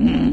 Mm.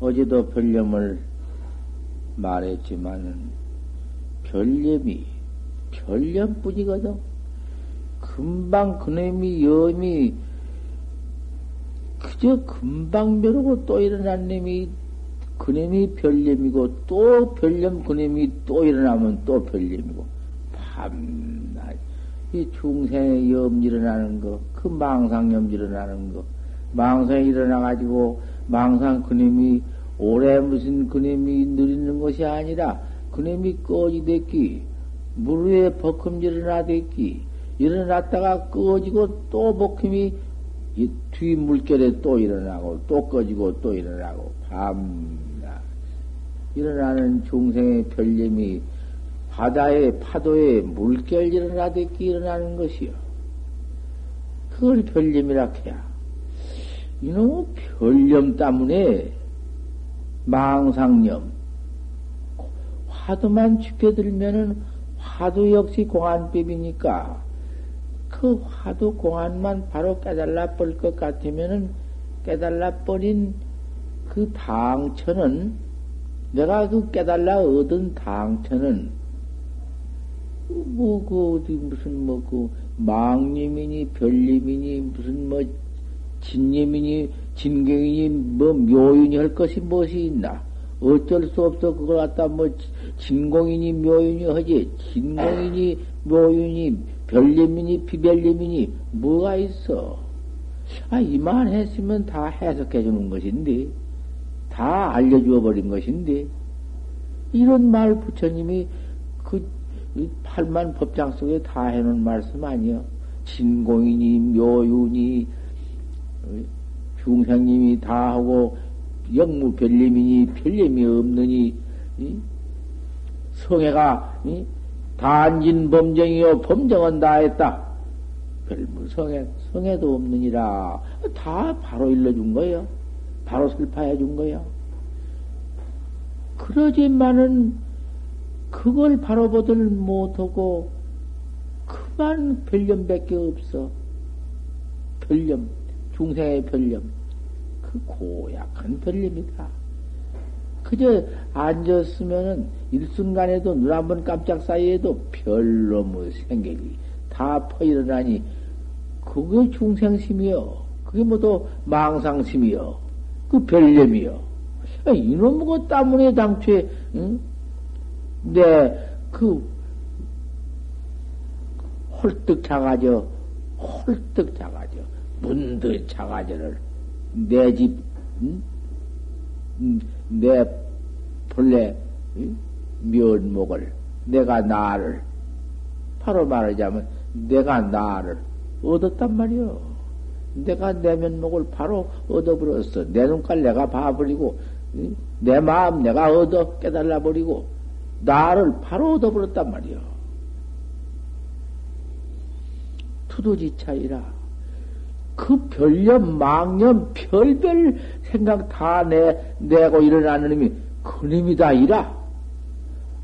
어제도 별념을 말했지만은 별념이 별념뿐이거든. 금방 그놈이 염이 그저 금방 벼르고 또 일어난 놈이 그놈이 별념이고 또 별념 그놈이 또 일어나면 또 별념이고 밤낮 이 중생의 염 일어나는 거, 그 망상 염 일어나는 거, 망상이 일어나 가지고 망상 그놈이 오래 무슨 그놈이 느리는 것이 아니라 그놈이 꺼지 됐기 물 위에 버금 일어나 됐기 일어났다가 꺼지고 또 버금이 뒤 물결에 또 일어나고 또 꺼지고 또 일어나고. 밤낮. 일어나는 중생의 별념이 바다의 파도에 물결 일어나댔기 일어나는 것이요. 그걸 별념이라 해야. 이놈의 별념 때문에 망상념, 화두만 지켜들면은 화두 역시 공안법이니까 그 화두 공안만 바로 깨달아 버릴 것 같으면은 깨달아 버린 그 당처는 내가 그 깨달아 얻은 당처는 뭐 그 어디 무슨 뭐 그 망님이니 별님이니 무슨 뭐 진님이니 진경이니 뭐 묘인이 할 것이 무엇이 있나? 어쩔 수 없어 그걸 갖다 뭐 진공이니 묘인이 하지 진공이니 묘인이 별님이니 비별님이니 뭐가 있어? 아 이만 했으면 다 해석해 주는 것인데 다 알려주어 버린 것인데 이런 말 부처님이 그 팔만 법장 속에 다 해놓은 말씀 아니여 진공이니 묘윤이 중생님이 다 하고 영무 별님이니 별님이 없느니 성애가 단진 범정이요 범정은 다 했다. 별무 성애 성애도 없느니라 다 바로 일러준 거예요. 바로 설파해 준 거예요. 그러지만은 그걸 바로 보들 못하고 그만 별념밖에 없어. 별념. 중생의 별념, 그 고약한 별념이다. 그저 앉았으면은 일순간에도 눈 한 번 깜짝 사이에도 별로무 생각이 다 퍼일어나니 그게 중생심이요. 그게 뭐도 망상심이요. 그 별념이요. 이놈의 것 때문에 당초에 응? 내그 홀뜩 작아져, 홀뜩 작아져, 문득 작아져를 내 집, 응? 내 본래 면목을 내가 나를 바로 말하자면 내가 나를 얻었단 말이요. 내가 내 면목을 바로 얻어버렸어. 내 눈깔 내가 봐버리고 내 마음 내가 얻어 깨달아 버리고 나를 바로 얻어버렸단 말이요. 투도지 차이라. 그 별념, 망념, 별별 생각 다 내, 내고 일어나는 놈이 그놈이다, 이라.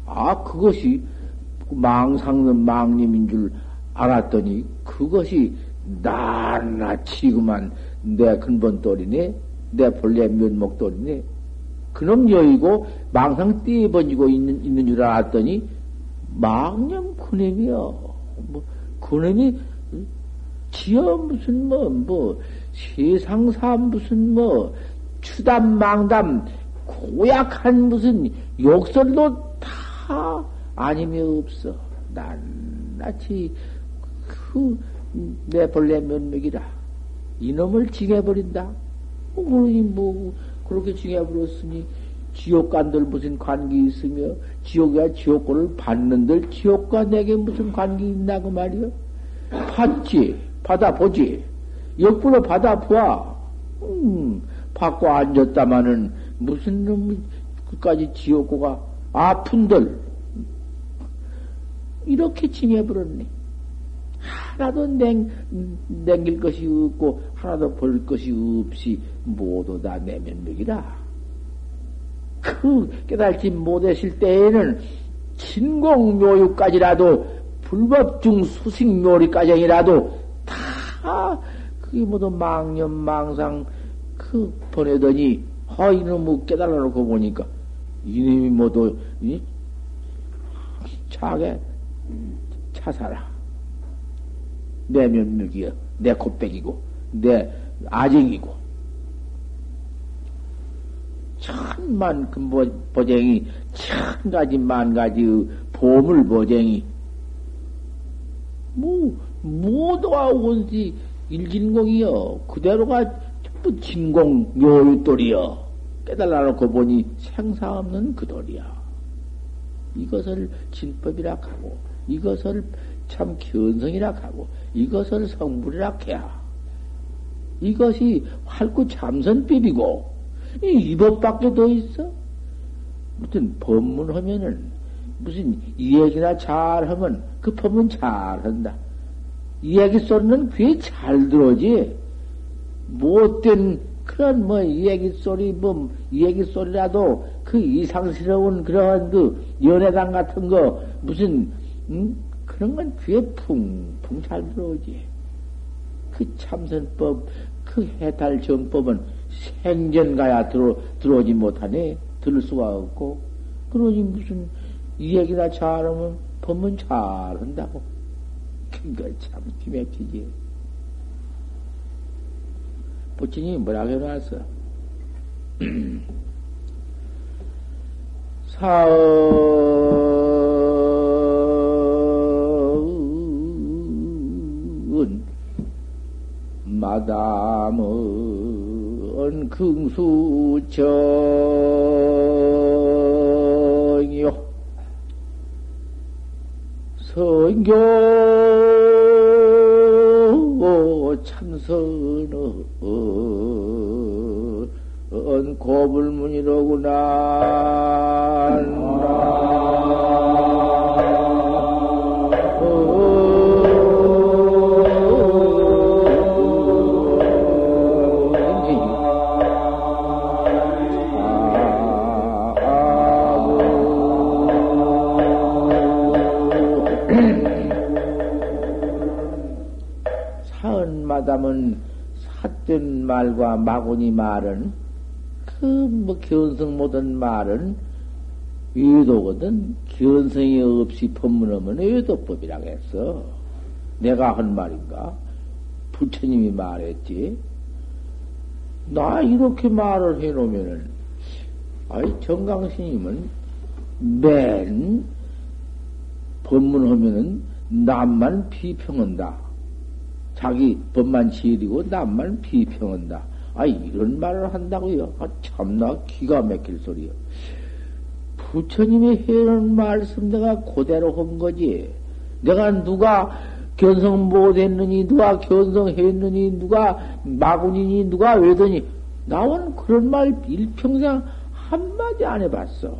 아, 그것이 망상는 망님인 줄 알았더니 그것이 낱낱이 그만 내 근본 돌이네, 내 본래 면목 돌이네. 그놈 여의고 망상 띠번지고 있는, 있는 줄 알았더니 망념 그놈이요. 뭐, 그놈이 지어 무슨 뭐, 뭐, 세상사 무슨 뭐, 추담 망담, 고약한 무슨 욕설도 다 아님이 없어. 낱낱이 그, 내 본래 면목이라. 이놈을 징해버린다. 뭐, 그러니 뭐, 그렇게 징해버렸으니, 지옥관들 무슨 관계 있으며, 지옥이야 지옥고를 받는들 지옥과 내게 무슨 관계 있나, 그 말이요? 받지. 받아보지. 역부로 받아보아. 음, 받고 앉았다마는 무슨 놈이 끝까지 지옥고가 아픈들. 이렇게 징해버렸네. 하나도 냉, 냉길 것이 없고, 하나도 볼 것이 없이 모두 다 내면맥이라. 그 깨달지 못하실 때에는 진공묘유까지라도 불법 중 수식묘리까지라도 다 그게 모두 망념 망상 그 보내더니 아 이놈 뭐 깨달아 놓고 보니까 이놈이 모두 이 차게 차사라 내 면목이여 내 콧백이고 내 아쟁이고. 천만 근보쟁이 천 가지 만 가지 보물 보쟁이. 뭐 모두가 온지 일진공이여 그대로가 전부 진공 묘유돌이여 깨달아 놓고 보니 생사 없는 그 돌이야. 이것을 진법이라 하고 이것을 참 견성이라 하고 이것을 성불이라 해야 이것이 활구 참선법이고 이 법밖에 더 있어? 무슨 법문하면은 무슨 이야기나 잘하면 그 법문 잘한다. 이야기 소리는 귀에 잘 들어오지. 못된 그런 뭐 이야기 소리 뭐 이야기 소리라도 그 이상스러운 그런 그 연애당 같은 거 무슨 음? 그런 건 귀에 풍풍 잘 들어오지. 그 참선법 그 해탈 정법은 생전 가야 들어 들어오지 못하네 들을 수가 없고 그러니 무슨 이야기나 잘하면 법문 잘한다고. 그참 기맥히지. 부처님이 뭐라고 해놨어? 사은 마담은 긍수정이요 성교 참선은 고불문이로구나. 말과 마구니 말은 그뭐 견성 못한 말은 외도거든. 견성이 없이 법문하면 외도법이라고 했어. 내가 한 말인가? 부처님이 말했지. 나 이렇게 말을 해놓으면은, 아이, 정강스님은 맨 법문하면은 남만 비평한다. 자기 법만 지으리고 남만 비평한다. 아, 이런 말을 한다고요? 아, 참나 기가 막힐 소리요. 부처님이 해놓은 말씀 내가 그대로 한 거지. 내가 누가 견성 못했느니, 누가 견성했느니, 누가 마군이니, 누가 외더니, 나온 그런 말 일평생 한마디 안 해봤어.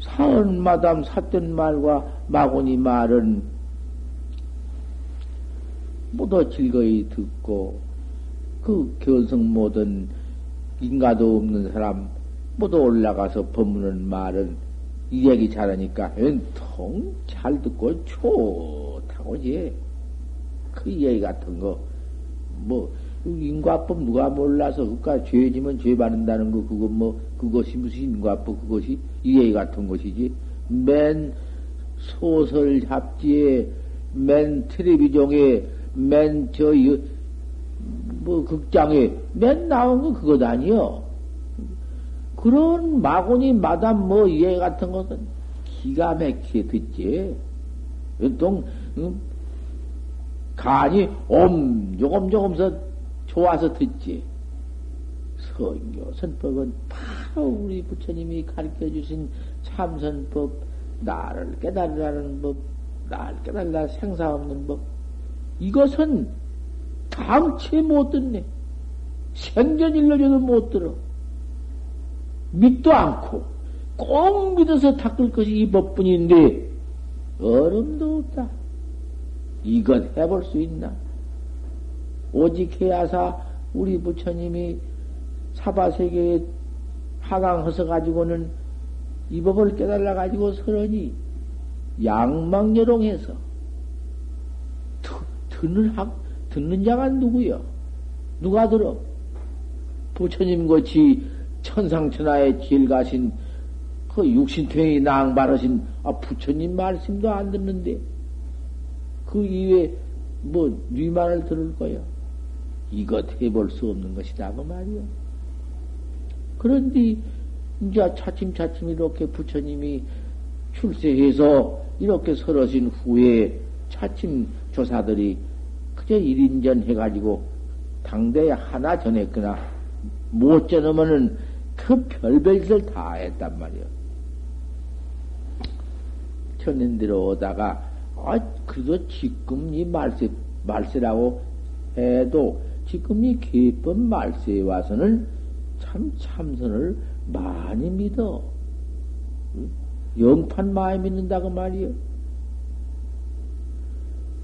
사은 마담 샀던 말과 마군이 말은 모두 즐거이 듣고 그 견성 못한 인가도 없는 사람 모두 올라가서 법문은 말은 이 얘기 잘하니까 통 잘 듣고 좋다고지. 그 얘기 같은 거, 뭐, 인과법 누가 몰라서, 그니까 죄지면 죄 받는다는 거, 그거 뭐, 그것이 무슨 인과법, 그것이 이 얘기 같은 것이지. 맨 소설 잡지에, 맨 텔레비전에, 맨 저, 뭐, 극장에, 맨 나온 거 그것 아니여. 그런 마구니 마담 뭐 이해 같은 것은 기가 막히게 듣지. 보통 음, 간이 옴 조금 조금서 좋아서 듣지. 선교 선법은 바로 우리 부처님이 가르쳐 주신 참선법, 나를 깨달으라는 법, 나를 깨달라 생사 없는 법. 이것은 강치 못 듣네. 생전 일러줘도 못 들어. 믿도 않고 꼭 믿어서 닦을 것이 이 법뿐인데 얼음도 없다. 이것 해볼 수 있나? 오직 해야사 우리 부처님이 사바세계에 하강해서 가지고는 이 법을 깨달아 가지고 서러니 양망여롱해서 듣는 학 듣는 자가 누구여? 누가 들어? 부처님 같이 천상천하에 길 가신 그 육신통이 낭바르신 아, 부처님 말씀도 안 듣는데 그 이외에 뭐네 말을 들을 거야. 이것 해볼 수 없는 것이다 그 말이요. 그런데 이제 차츰차츰 이렇게 부처님이 출세해서 이렇게 설어진 후에 차츰 조사들이 그저 일인전 해가지고 당대에 하나 전했거나 못 전하면은 그 별별 짓을 다 했단 말이요. 천년대로 오다가, 아, 그래도 지금 이 말세, 말세라고 해도 지금 이 개법 말세에 와서는 참 참선을 많이 믿어. 영판 많이 믿는다고 말이요.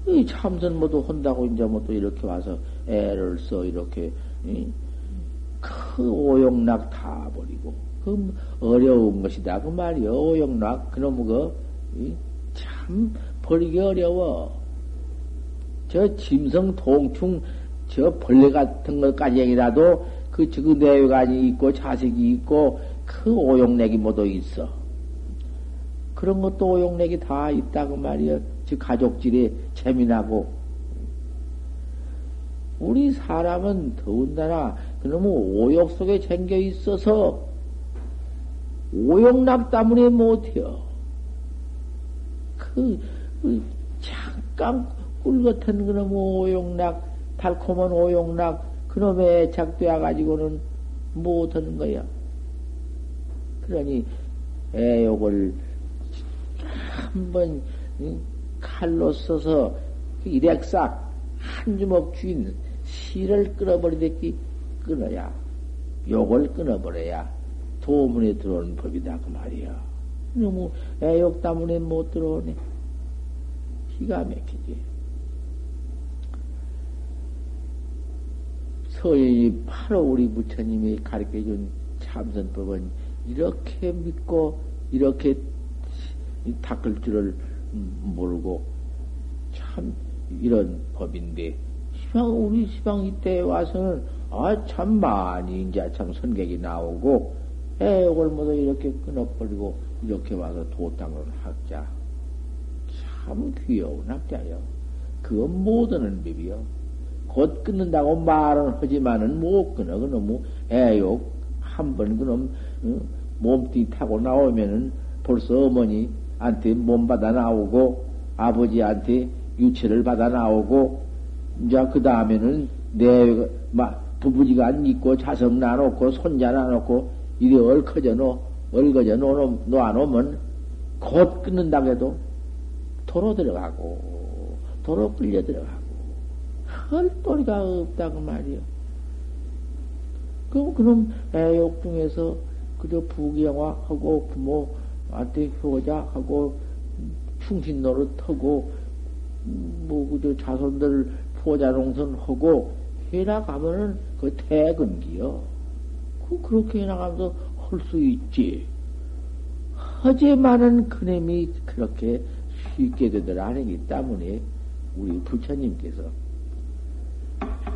이 참선 모두 한다고 이제 뭐 또 이렇게 와서 애를 써, 이렇게, 그 오용락 다 버리고, 그 어려운 것이다. 그 말이요. 오용락, 그놈 그, 참 버리기 어려워. 저 짐승 동충, 저 벌레 같은 것까지라도 그, 그 내외관이 있고 자식이 있고 그 오용락이 모두 있어. 그런 것도 오용락이 다 있다고 말이요. 즉 가족질에 재미나고 우리 사람은 더군다나 그놈의 오욕 속에 잠겨 있어서 오욕락 때문에 못해요. 그, 그 잠깐 꿀 같은 그놈의 오욕락, 달콤한 오욕락, 그놈에 애착되어 가지고는 못하는 거야. 그러니 애욕을 한번 칼로 써서 그 일액삭 한 주먹 쥐인 실을 끊어버리듯이 끊어야, 욕을 끊어버려야 도문에 들어오는 법이다, 그 말이야. 너무 애욕 때문에 못 들어오네. 기가 막히지. 서인이 바로 우리 부처님이 가르쳐 준 참선법은 이렇게 믿고, 이렇게 닦을 줄을 모르고, 참, 이런 법인데, 시방, 우리 시방 이때 와서는, 아, 참 많이 이제 참 선객이 나오고, 애욕을 모두 이렇게 끊어버리고, 이렇게 와서 도닦는 학자. 참 귀여운 학자요. 그건 못하는 법이요. 곧 끊는다고 말은 하지만은 못 끊어. 그놈 애욕, 한번 그놈, 어? 몸띠 타고 나오면은 벌써 어머니 한테 몸 받아 나오고 아버지한테 유치를 받아 나오고 이제 그 다음에는 내 부부지간 있고 자성 나놓고 손자 나놓고 이리 얼커져 놓 얼거져 놓, 놓아놓으면 곧 끊는다고 해도 도로 들어가고 도로 끌려 들어가고 할 도리가 없다고 말이요. 그럼 그럼 애욕 중에서 그저 부귀영화하고 부모 한테 효자 하고 충신 노릇하고 뭐 그저 자손들 포자농선 하고 해나가면은 그 퇴근기요. 그 그렇게 해나가면서 할 수 있지. 하지만은 그놈이 그렇게 쉽게 되들 않기 때문에 우리 부처님께서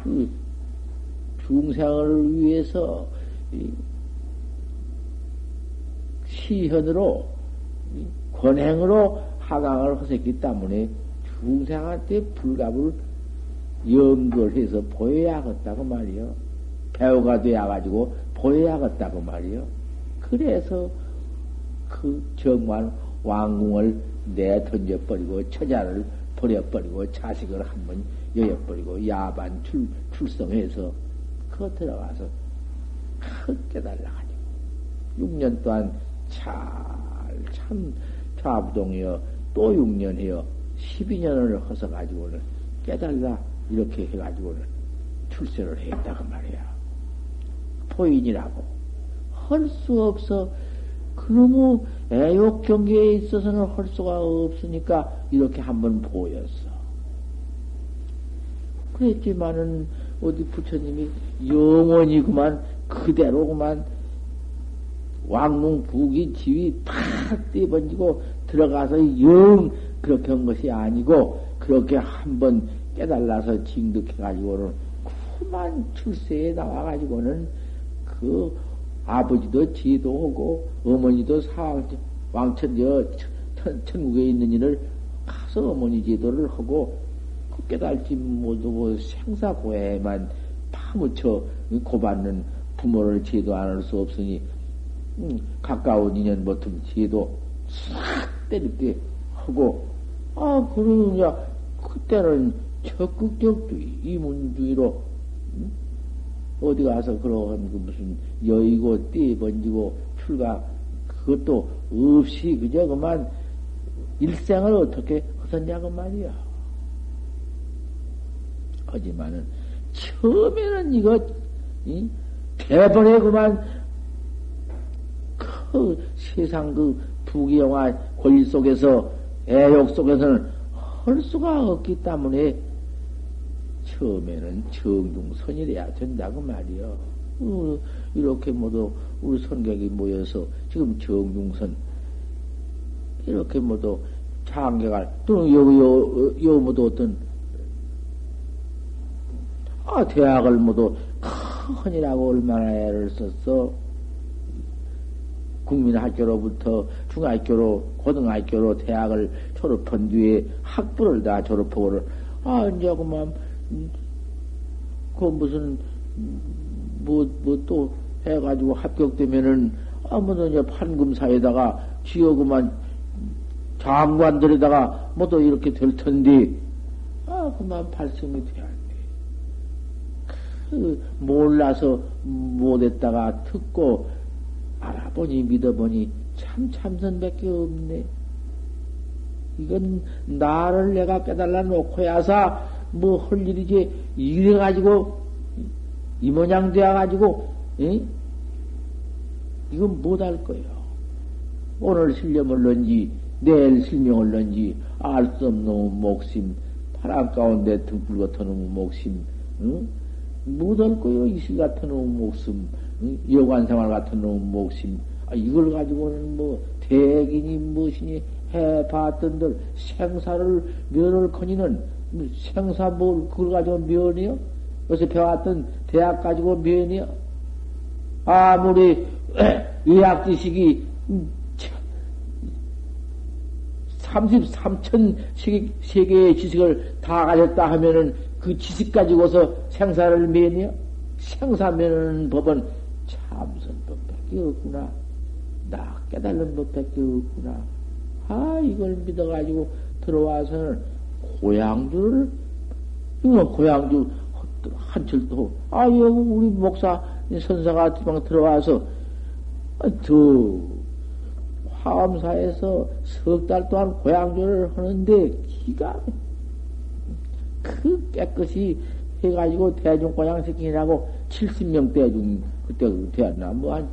그 중생을 위해서 시현으로 권행으로 하강을 하셨기 때문에 중생한테 불갑을 연결해서 보여야겠다고 말이요. 배우가 되어가지고 보여야겠다고 말이요. 그래서 그 정말 왕궁을 내 던져버리고 처자를 버려버리고 자식을 한번 여여버리고 야반 출, 출성해서 그 들어가서 크 깨달아가지고 6년 동안 잘참 좌부동이여 또 6년이여 12년을 허서가지고는 깨달라 이렇게 해가지고는 출세를 했다고 말이야. 포인이라고. 할 수 없어. 그놈의 애욕 경계에 있어서는 할 수가 없으니까 이렇게 한번 보였어. 그랬지만은 어디 부처님이 영원히 그만 그대로 그만 왕궁 부기 지위 팍 떼번지고 들어가서 영 그렇게 한 것이 아니고 그렇게 한번 깨달아서 징득해가지고는 그만 출세에 나와가지고는 그 아버지도 지도하고 어머니도 사왕 왕천 저 천국에 있는 일을 가서 어머니 제도를 하고 그 깨달지 못하고 생사고해만 파묻혀 고받는 부모를 제도 안할 수 없으니 음, 가까운 인연 보통 제도 싹 때릴 하고 아 그러냐 그때는 적극적주의 이문주의로 음? 어디 가서 그런 그 무슨 여의고 띠 번지고 출가 그것도 없이 그저 그만 일생을 어떻게 하셨냐고 말이야. 하지만은 처음에는 이거 이? 대번에 그만 그 세상 그 부귀영화 권리 속에서 애욕 속에서는 할 수가 없기 때문에 처음에는 정중선이래야 된다고 말이요. 어, 이렇게 모두 우리 선객이 모여서 지금 정중선 이렇게 모두 장계가 또는 여, 여, 여 모두 어떤 아 대학을 모두 큰이라고 얼마나 애를 썼어. 국민학교로부터 중학교로 고등학교로 대학을 졸업한 뒤에 학부를 다 졸업하고를 아 이제 그만 그 무슨 뭐 뭐 또 해가지고 합격되면은 아무도 이제 판금사에다가 지어 그만 장관들에다가 뭐 또 이렇게 될 텐데 아 그만 발성이 돼야 돼. 그 몰라서 못했다가 듣고 알아보니 믿어보니 참 참선밖에 없네. 이건 나를 내가 깨달아 놓고야사 뭐 할 일이지 이래 가지고 이 모양 되어 가지고 에? 이건 못 할 거예요. 오늘 실념을 런지 내일 실명을 런지 알 수 없는 목심 바람 가운데 등불 같은 목심 응? 못할 거예요. 이실 같은 목심 응? 여관 생활 같은 목심 아, 이걸 가지고는 뭐 대gin이 무엇이니 해봤던들 생사를 면을 커니는 생사 뭘 그걸 가지고 면이요? 요새 배웠던 대학 가지고 면이요? 아무리 의학 지식이 33천 세계의 지식을 다 가졌다 하면은 그 지식 가지고서 생사를 면이요? 생사 면은 법은 참선법밖에 없구나. 나 깨달는 법밖에 없구나. 아, 이걸 믿어가지고 들어와서는 고향주를, 이거 고향주 한철도, 아, 여기 우리 목사, 선사가 지방 들어와서, 아, 저, 화엄사에서 석 달 동안 고향주를 하는데, 기가, 그 깨끗이 해가지고 대중 고향시키라고 70명 대중, 그때 되었나, 뭐 한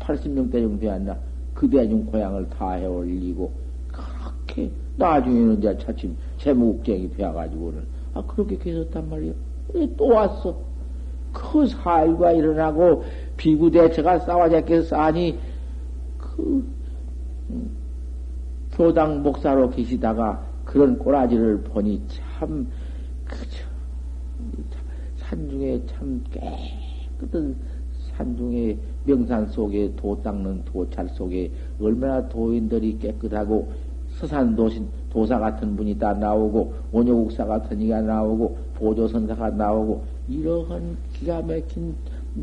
80명 대중 되었나, 그 대 중 고향을 다 해 올리고, 그렇게, 나중에는 이제 차츰 재무국쟁이 되어가지고는, 아, 그렇게 계셨단 말이야. 또 왔어. 그 사일과 일어나고, 비구대처가 싸워잡혀서 싸니, 그, 음, 교당 목사로 계시다가 그런 꼬라지를 보니 참, 그저, 산중에 참 깨끗한 산중에 명산 속에 도 닦는 도찰 속에 얼마나 도인들이 깨끗하고 서산 도신 도사 같은 분이 다 나오고 원효국사 같은 이가 나오고 보조선사가 나오고 이러한 기가 막힌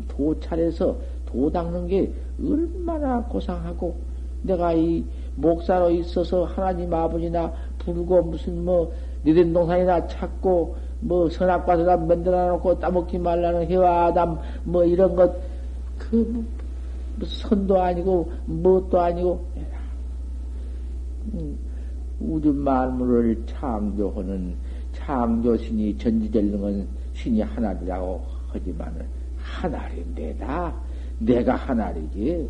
도찰에서 도 닦는 게 얼마나 고상하고 내가 이 목사로 있어서 하나님 아버지나 부르고 무슨 뭐 니된 동산이나 찾고 뭐 선악과서다 만들어 놓고 따먹지 말라는 해와담 뭐 이런 것 그 뭐, 뭐 선도 아니고 뭣도 아니고 음, 우주 만물을 창조하는 창조신이 전지전능한 신이 하나리라고 하지만은 하나인데다 내가 하나이지.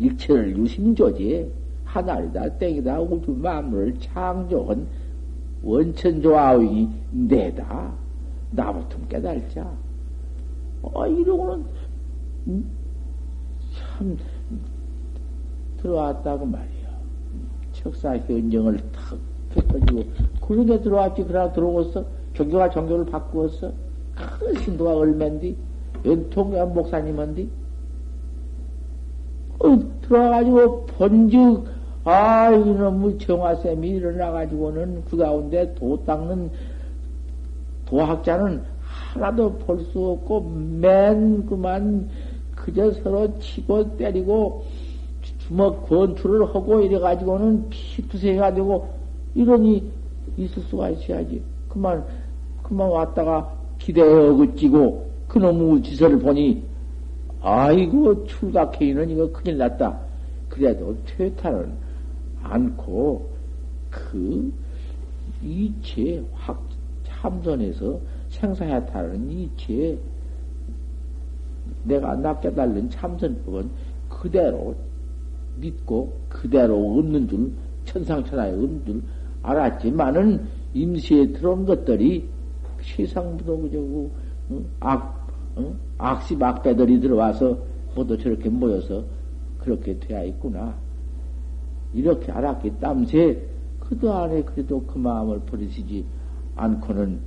일체를 유심조지. 하나이다 땡이다 우주 만물을 창조한 원천조화의 내다. 나부터 깨달자. 어 이러고는 참 들어왔다고 말이야 척사 현정을 탁 해가지고 그런데 들어왔지. 그러나 들어오겠어 종교가 종교를 바꾸었어 큰 신도가 얼맨디? 연통한 목사님한디? 어, 들어와가지고 본즉 아, 이놈의 정화쌤이 일어나가지고는 그 가운데 도 닦는 도학자는 하나도 볼 수 없고, 맨 그만 그저 서로 치고 때리고 주먹 권투를 하고 이래가지고는 피투세가 되고, 이러니 있을 수가 있어야지. 그만, 그만 왔다가 기대에 어긋지고, 그놈의 짓을 보니, 아이고, 출가케이는 이거 큰일 났다. 그래도 퇴타는 않고 그 이체 확 참선해서 생사해탈하는 이체 내가 낚여달는 참선법은 그대로 믿고 그대로 없는 줄 천상천하에 없는 줄 알았지만은 임시에 들어온 것들이 세상부도 그저고 악 응? 악시 막배들이 들어와서 모두 저렇게 모여서 그렇게 되어 있구나. 이렇게 알았기 땀새 그도 안에 그래도 그 마음을 버리시지 않고는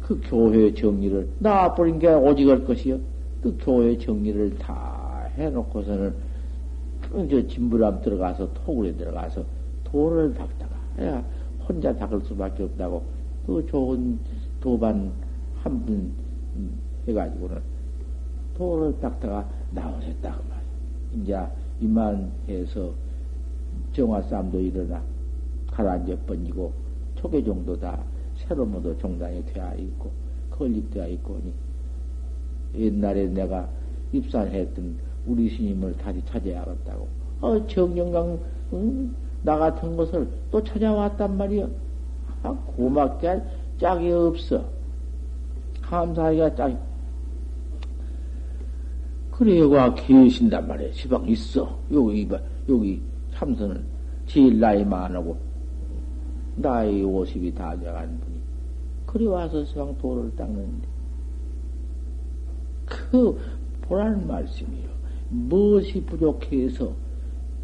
그 교회 정리를 나와버린 게 오직할 것이요. 그 교회 정리를 다 해놓고서는 저 진부람 들어가서 토굴에 들어가서 돌을 닦다가 야 혼자 닦을 수밖에 없다고 그 좋은 도반 한 분 해가지고는 돌을 닦다가 나오셨다고 말이야. 이제 이만해서 정화 싸움도 일어나 가라앉아 번지고 초계 정도 다 새로 모두 종단이 되어 있고 건립되어 있고 옛날에 내가 입산했던 우리 스님을 다시 찾아야겠다고. 어 정영강 응? 나 같은 것을 또 찾아왔단 말이야. 아, 고맙게 짝이 없어. 감사하기가 짝이 그래 여가 계신단 말이야. 시방 있어. 여기 여기 참선은 제일 나이 많고 나이 50이 다 돼간 분이. 그리 와서 서방 도를 닦는데 그 보라는 말씀이요. 무엇이 부족해서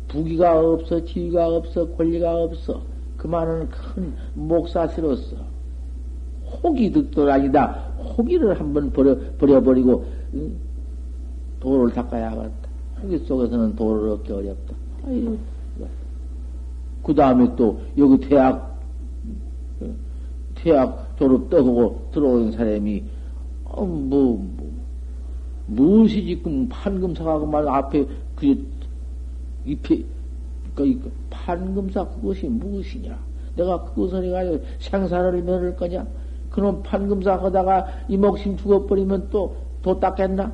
부기가 없어, 지위가 없어, 권리가 없어. 그만은 큰 목사시로서 호기 득도 아니다. 호기를 한번 버려, 버려버리고, 응? 도를 닦아야겠다. 호기 속에서는 도를 얻기 어렵다. 그 다음에 또 여기 대학 대학 졸업 떠보고 들어온 사람이 어, 뭐, 뭐 무엇이 지금 판금 사가고만 앞에 그 잎이, 그, 판금사 그것이 무엇이냐? 내가 그것을 해가지고 생사를 면할 거냐? 그놈 판금사 하다가 이 목심 죽어버리면 또, 또 닦겠나?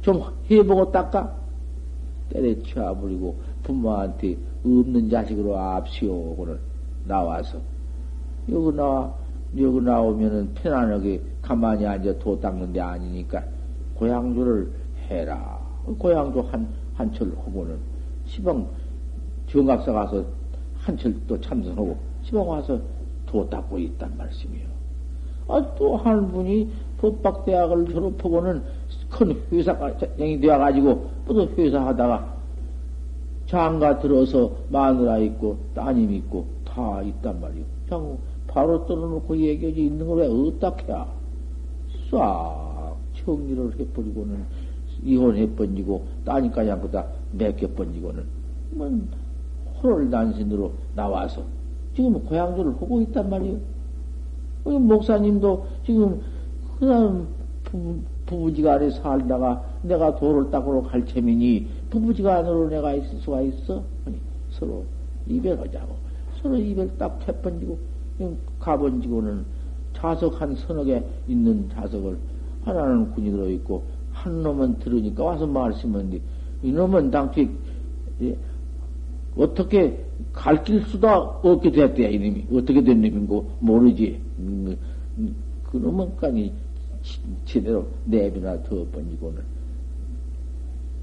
좀 해보고 닦아? 때려쳐버리고 부모한테 없는 자식으로 앞시오고는 나와서 여기 나와 여기 나오면은 편안하게 가만히 앉아 도 닦는 데 아니니까 고향조를 해라. 고향조 한, 한철 하고는 시방 정각사 가서 한철 또 참선하고 시방 와서 도 닦고 있단 말씀이요. 아, 또 한 분이 법박대학을 졸업하고는 큰 회사장이 되어가지고 또 회사 하다가 장가 들어서 마누라 있고 따님 있고 다 있단 말이요. 바로 떨어놓고 얘기하지 있는 걸 왜 어떻게 싹 정리를 해버리고는 이혼해버리고 따니까 양보다 맡겨버리고는 뭐 호를 난신으로 나와서 지금 고향조를 하고 있단 말이요. 목사님도 지금 그냥 부부, 부부지간에 살다가 내가 도를 닦으러 갈 체면이 부부지간으로 내가 있을 수가 있어? 아니, 서로 이별하자고. 서로 이별 딱 해번지고, 가번지고는 자석 한 서너 개 있는 자석을 하나는 군이 들어있고, 한 놈은 들으니까 와서 말씀하는데, 이놈은 당초에, 예, 어떻게 가르칠 수도 없게 됐대야, 이놈이. 어떻게 된 놈인고, 모르지. 음, 음, 그놈은 까니 제대로 내비나 더 번지고는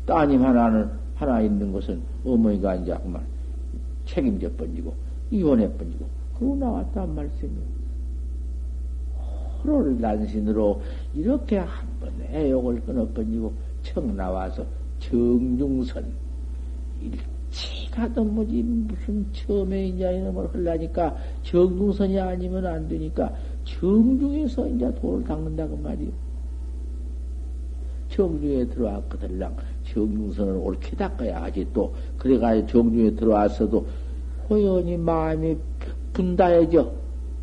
따님 하나는 하나 있는 것은 어머니가 이제 그만 책임져 번지고 이혼해 번지고 그러고 나왔단 말씀이요. 호를 난신으로 이렇게 한 번 애욕을 끊어 번지고 청 나와서 정중선 일치가든 뭐지 무슨 처음에 이제 이놈을 흘라니까 정중선이 아니면 안 되니까 정중에서 이제 돌을 닦는다 그 말이요. 정중에 들어왔거들랑 정중선을 옳게 닦아야 하지 또 그래가지고 정중에 들어왔어도 호연히 마음이 분다해져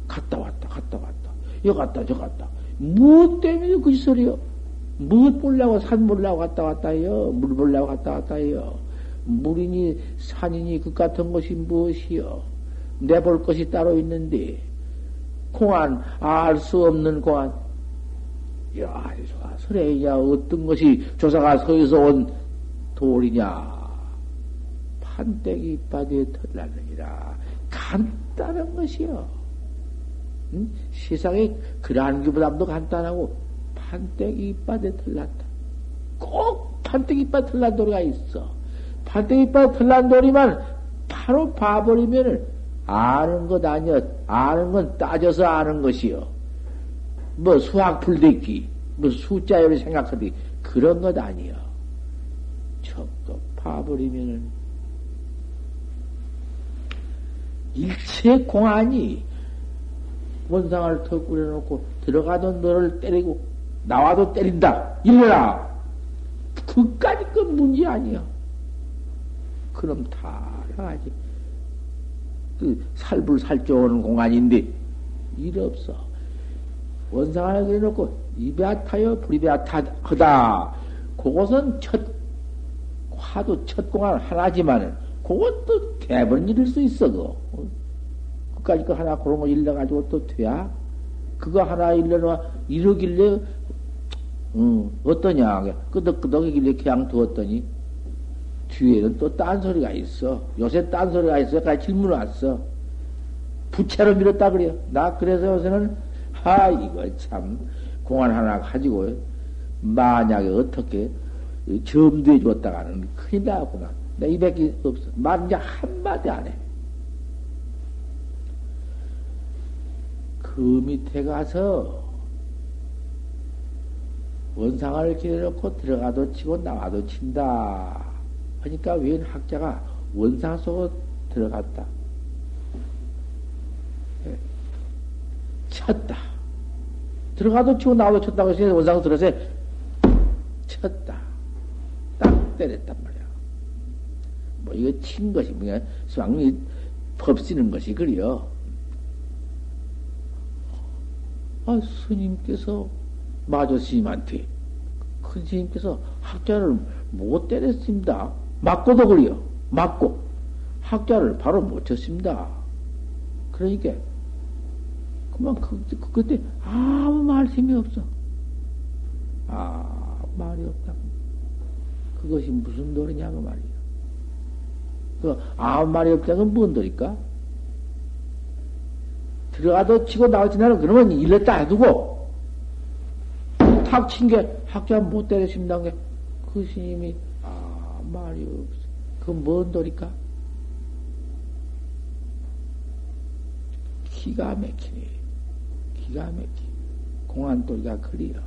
갔다 왔다 갔다 왔다 여 갔다 저 갔다 무엇 때문에 그 소리요? 무엇 보려고 산 보려고 갔다 왔다 해요? 물 보려고 갔다 왔다 해요? 물이니 산이니 그 같은 것이 무엇이요? 내 볼 것이 따로 있는데 공안, 알 수 없는 공안. 야, 설레냐, 어떤 것이 조사가 서에서 온 돌이냐. 판때기 이빠디에 털나느니라. 간단한 것이요. 응? 세상에 그러한 기보다도 간단하고 판때기 이빠디에 털났다. 꼭 판때기 이빠디 털난 돌이가 있어. 판때기 이빠디 털난 돌이만 바로 봐버리면은 아는 것 아니여. 아는 건 따져서 아는 것이요. 뭐 수학 풀듣기, 뭐 숫자를 생각하기 그런 것 아니여. 적거 파버리면은 일체 공안이 원상을 턱 꾸려놓고 들어가던 너를 때리고 나와도 때린다. 이래라. 그까지 그 문제 아니야. 그럼 다 알아가지. 그 살불 살쪄오는 공간인데 일 없어. 원상을 그려놓고 입에 타요 불입에 타하다. 그것은 첫 화도 첫 공간 하나지만은 그것도 대번 일일 수 있어 그. 그까지 그 하나 그런 거 일러가지고 또 돼야 그거 하나 일러놔 이러길래 음, 어떠냐 끄덕끄덕이길래 그냥 두었더니 뒤에는 또 딴소리가 있어. 요새 딴소리가 있어. 까 질문 왔어. 부채로 밀었다 그래요. 나 그래서 요새는, 하, 이거 참, 공안 하나 가지고, 만약에 어떻게 점도해 줬다가는 큰일 나구나. 내 입에 없어. 말 이제 한마디 안 해. 그 밑에 가서 원상을 기려놓고 들어가도 치고 나와도 친다. 하니까 웬 학자가 원상 속으로 들어갔다. 예. 쳤다. 들어가도 치고 나와도 쳤다고 해서 원상 들어서 쳤다. 딱 때렸단 말이야. 뭐 이거 친 것이 뭐냐? 수학이 법쓰는 것이 그래요. 아, 스님께서 마저 스님한테 큰 스님께서 학자를 못 때렸습니다. 맞고도 그래요. 맞고 학자를 바로 못 쳤습니다. 그러니까 그만 그, 그, 그때 아무 말씀이 없어. 아 말이 없다. 그것이 무슨 도리냐고 말이야. 그 아무 말이 없다는 뭔 도리까? 들어가도 치고 나오지 나는 그러면 일렀다 해두고 탁 친 게 학자 못 때려신다는 게 그 스님이 아 말이 없어. 그건 뭔 도리까? 기가 막히네. 기가 막히. 공안 도리가 그리요.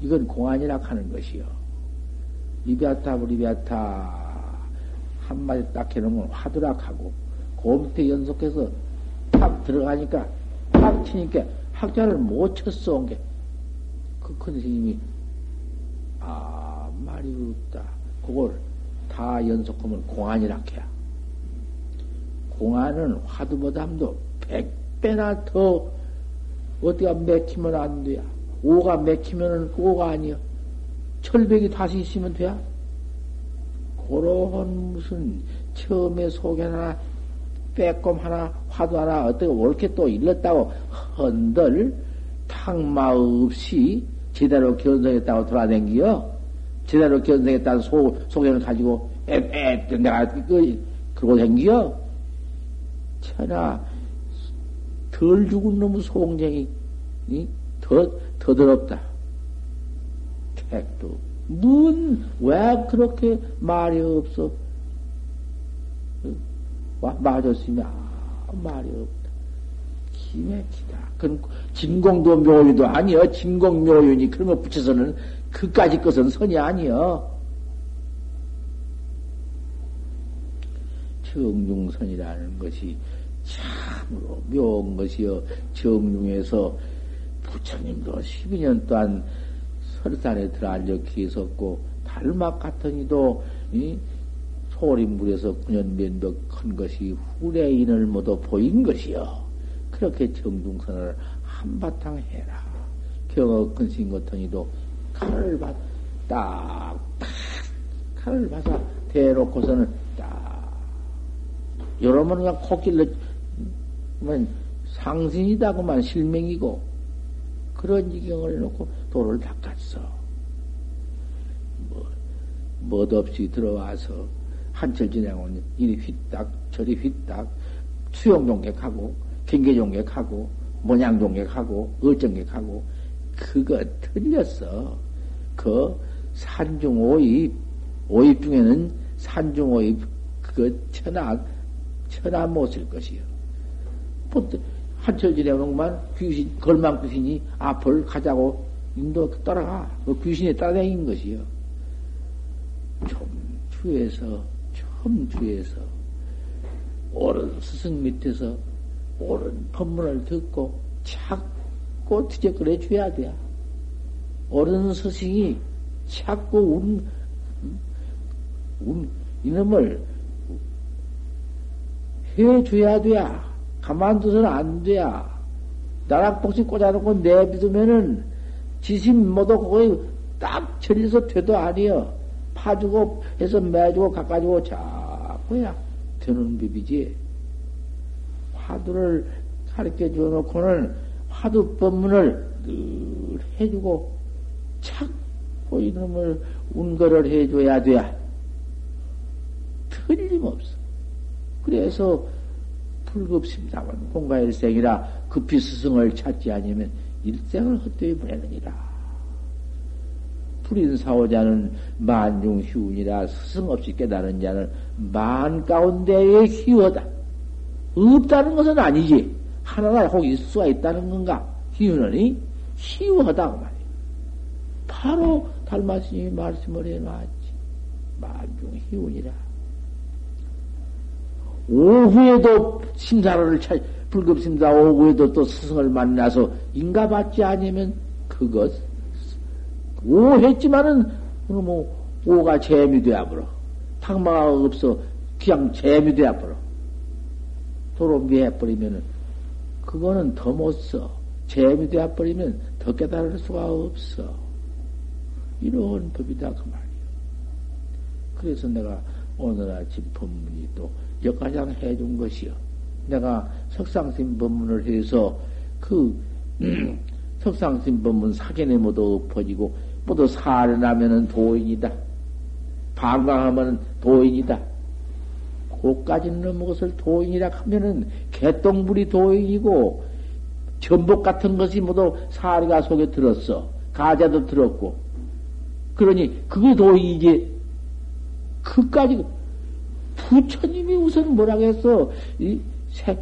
이건 공안이라 하는 것이요. 리비아타 브리비아타 한마디 딱 해놓으면 화두락 하고 그 밑에 연속해서 탁 들어가니까 탁 치니까 학자를 못 쳤어 온 게 그 큰 스님이 아 말이 없다 그걸 다 연속하면 공안이라 해야 공안은 화두보담도 백 배나 더 어디가 맥히면 안 돼야. 오가 맥히면은 오가 아니야. 철벽이 다시 있으면 돼야. 그런 무슨 처음에 하나 빼꼼 하나 화두 하나 어떻게 옳게 또 일렀다고 헌들 탕마 없이 제대로 견성했다고 돌아댕기요. 제대로 견성했다는 소, 소견을 가지고 에에 내가 그 그러고 댕기요. 천하 덜 죽은 놈의 송쟁이, 더, 더 더럽다. 택도. 문, 왜 그렇게 말이 없어? 와, 맞았으면, 아, 말이 없다. 기맥히다. 진공도 묘유도 아니여. 진공 묘유니 그런 거 붙여서는 그까지 것은 선이 아니여. 정중선이라는 것이 참으로 묘한 것이여 정중에서 부처님도 12년 동안 설산에 들어 앉아 계셨고 달막 같은 이도 이 소림물에서 9년 면벽 큰 것이 후래인을 모두 보인 것이여. 그렇게 정중선을 한바탕 해라. 경어 같은 이도 칼을 받, 딱, 딱, 칼을 받아 대놓고서는 딱, 여러분 그냥 코끼리 뭐 상신이다고만 실명이고 그런 지경을 놓고 도를 닦았어. 뭐, 멋없이 들어와서 한철 지내고 이리 휘딱 저리 휘딱 수용 종객하고 경계 종객하고 모양 종객하고 어정객하고 그거 틀렸어. 그 산중 오입 오입 중에는 산중 오입 그거 천하 천하 못쓸 것이요. 한철 지내는구만 귀신, 걸망 귀신이 앞을 가자고 인도 따라가. 그 귀신이 따라다닌 것이요. 좀 주에서, 좀 주에서, 옳은 스승 밑에서 옳은 법문을 듣고 찾고 뒤적거려 줘야 돼. 옳은 스승이 찾고 운, 운, 이놈을 해줘야 돼야. 가만두서는 안 돼야. 나락복시 꽂아놓고 내비두면은 지심 모두 거기 딱 처리해서 돼도 아니여. 파주고 해서 매주고 가까주고 자꾸야 되는 법이지. 화두를 가르쳐 줘놓고는 화두 법문을 늘 해주고 자꾸 이놈을 운거를 해줘야 돼야. 틀림없어. 그래서 불급심사원 공가일생이라 급히 스승을 찾지 아니면 일생을 헛되이 보내느니라. 불인사오자는 만중 희운이라 스승 없이 깨달은 자는 만 가운데의 희워다. 없다는 것은 아니지. 하나가 혹 있을 수가 있다는 건가? 희운은 희워하다. 그 말이야. 바로 달마스님이 말씀을 해놨지. 만중 희운이라. 오후에도 심사를 찾, 불급심사 오후에도 또 스승을 만나서 인가받지 않으면 그것, 오했지만은, 뭐, 오가 재미돼야 버려. 탁마가 없어. 그냥 재미돼야 버려. 도로 미해버리면은, 그거는 더 못 써. 재미돼야 버리면 더 깨달을 수가 없어. 이런 법이다, 그 말이야. 그래서 내가 오늘 아침 법문이 또 역가장 해준 것이요. 내가 석상심 법문을 해서 그 석상심 법문 사견에 모두 엎어지고 모두 살아나면은 도인이다. 방광하면 도인이다. 고까지는 넘은 것을 도인이라 하면은 개똥불이 도인이고 전복 같은 것이 모두 사리가 속에 들었어. 가자도 들었고. 그러니 그게 도인이지. 그까지 부처님이 우선 뭐라고 했어? 이 새,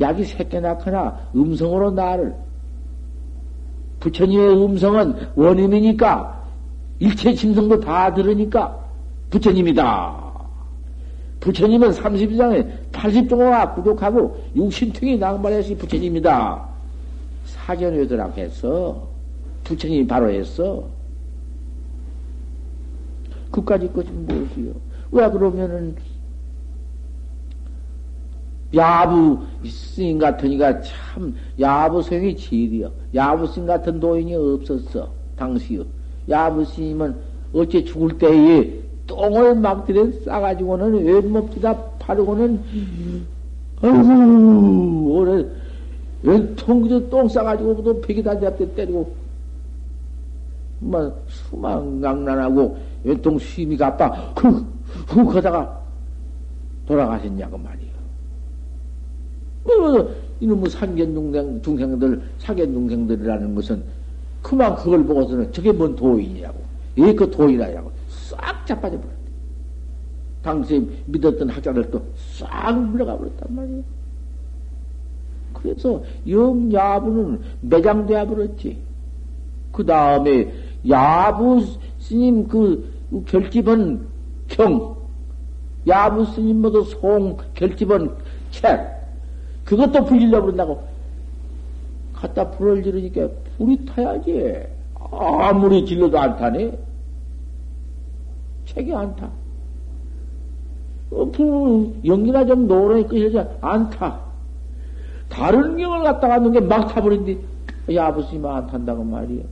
약이 새끼 낳거나 음성으로 나를 부처님의 음성은 원인이니까 일체 짐승도 다 들으니까 부처님이다. 부처님은 30장에 80종호가 구독하고 육신통이 낭만해서 부처님이다. 사견외도라고 했어. 부처님이 바로 했어. 그까지 것이 무엇이요? 왜 그러면은 야부 스님 같으니까 참 야부 소용이 질이여. 야부 스님 같은 도인이 없었어. 당시요. 야부 스님은 어째 죽을 때에 똥을 막 들여 싸가지고는 왼몸지다 파르고는 아이고 오래 왼통 그저 똥 싸가지고 또 벽에다 잡대 때리고 막 수망강난하고 왼통 수임이 가빠 훅훅 하다가 돌아가셨냐고 말이야. 뭐, 이놈의 산견 중생, 중생들, 사견 중생들이라는 것은 그만 그걸 보고서는 저게 뭔 도인이냐고. 예, 그 도인이라고. 싹 자빠져 버렸다. 당시에 믿었던 학자들도 싹 물러가 버렸단 말이야. 그래서 영 야부는 매장되어 버렸지. 그 다음에 야부 스님 그 결집은 경, 야부 스님 모두 송 결집은 책, 그것도 불질러 버린다고. 갖다 불을 지르니까 불이 타야지. 아무리 질러도 안 타네. 책이 안 타. 어, 불, 연기나 좀 노래 끄셔지 안 타. 다른 경을 갖다가 놓은 게막 타버린디. 야, 아버님 안 탄다고 말이야.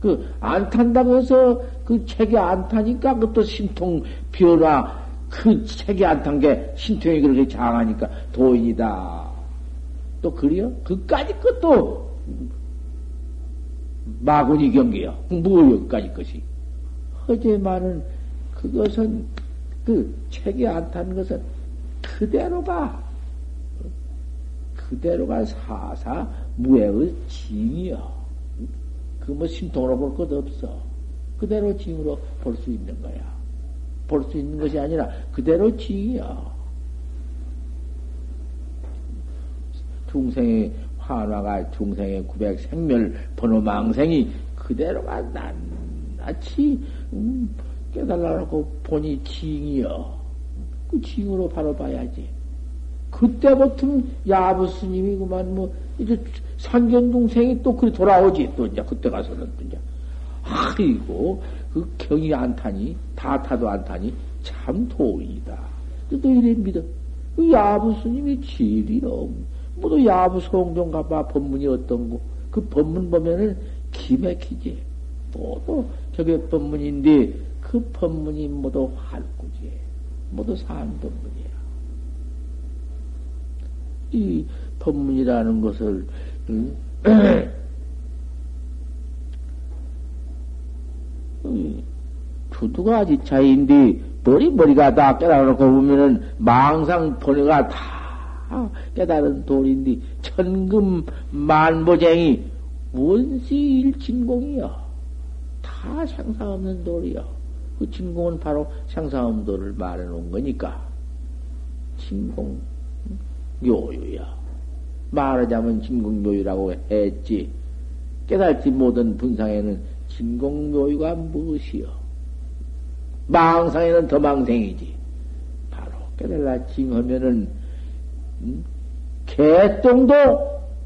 그, 안 탄다고 해서 그 책이 안 타니까 그것도 신통 변화, 그 책이 안탄 게 신통이 그렇게 장하니까 도인이다. 또 그래요? 그까지 것도 마구니 경계야. 뭐요, 그까지 것이. 허제만은 그것은 그 책이 안탄 것은 그대로가 그대로가 사사 무해의 징이여. 그뭐 심통으로 볼 것도 없어. 그대로 징으로 볼 수 있는 거야. 볼 수 있는 것이 아니라 그대로 징이여. 중생의 환화가 중생의 구백 생멸 번호 망생이 그대로가 낱낱이 음, 깨달아놓고 보니 징이여. 그 징으로 바로 봐야지. 그때부터 야부 스님이구만, 뭐, 이제 상견 동생이 또 그리 돌아오지. 또 이제 그때 가서는 또 이제. 아이고, 그 경이 안 타니, 다 타도 안 타니, 참 도인이다. 또 이래 믿어. 그 야부 스님이 질이요. 모두 야부 송종 가봐 법문이 어떤 거. 그 법문 보면은 기맥히지. 모두 저게 법문인데, 그 법문이 모두 활구지. 모두 산 법문이야. 이 법문이라는 것을, 응? 두두가 지차인데 머리 머리가 다 깨달아놓고 보면은 망상 번뇌가 다 깨달은 돌인데 천금 만보쟁이 원시일 진공이여. 다 상상 없는 돌이여. 그 진공은 바로 상상 없는 돌을 말해 놓은 거니까. 진공 묘유야 말하자면 진공 묘유라고 했지. 깨달지 못한 분상에는 진공묘유가 무엇이여? 망상에는 더 망생이지. 바로 깨달라 징하면은 음? 개똥도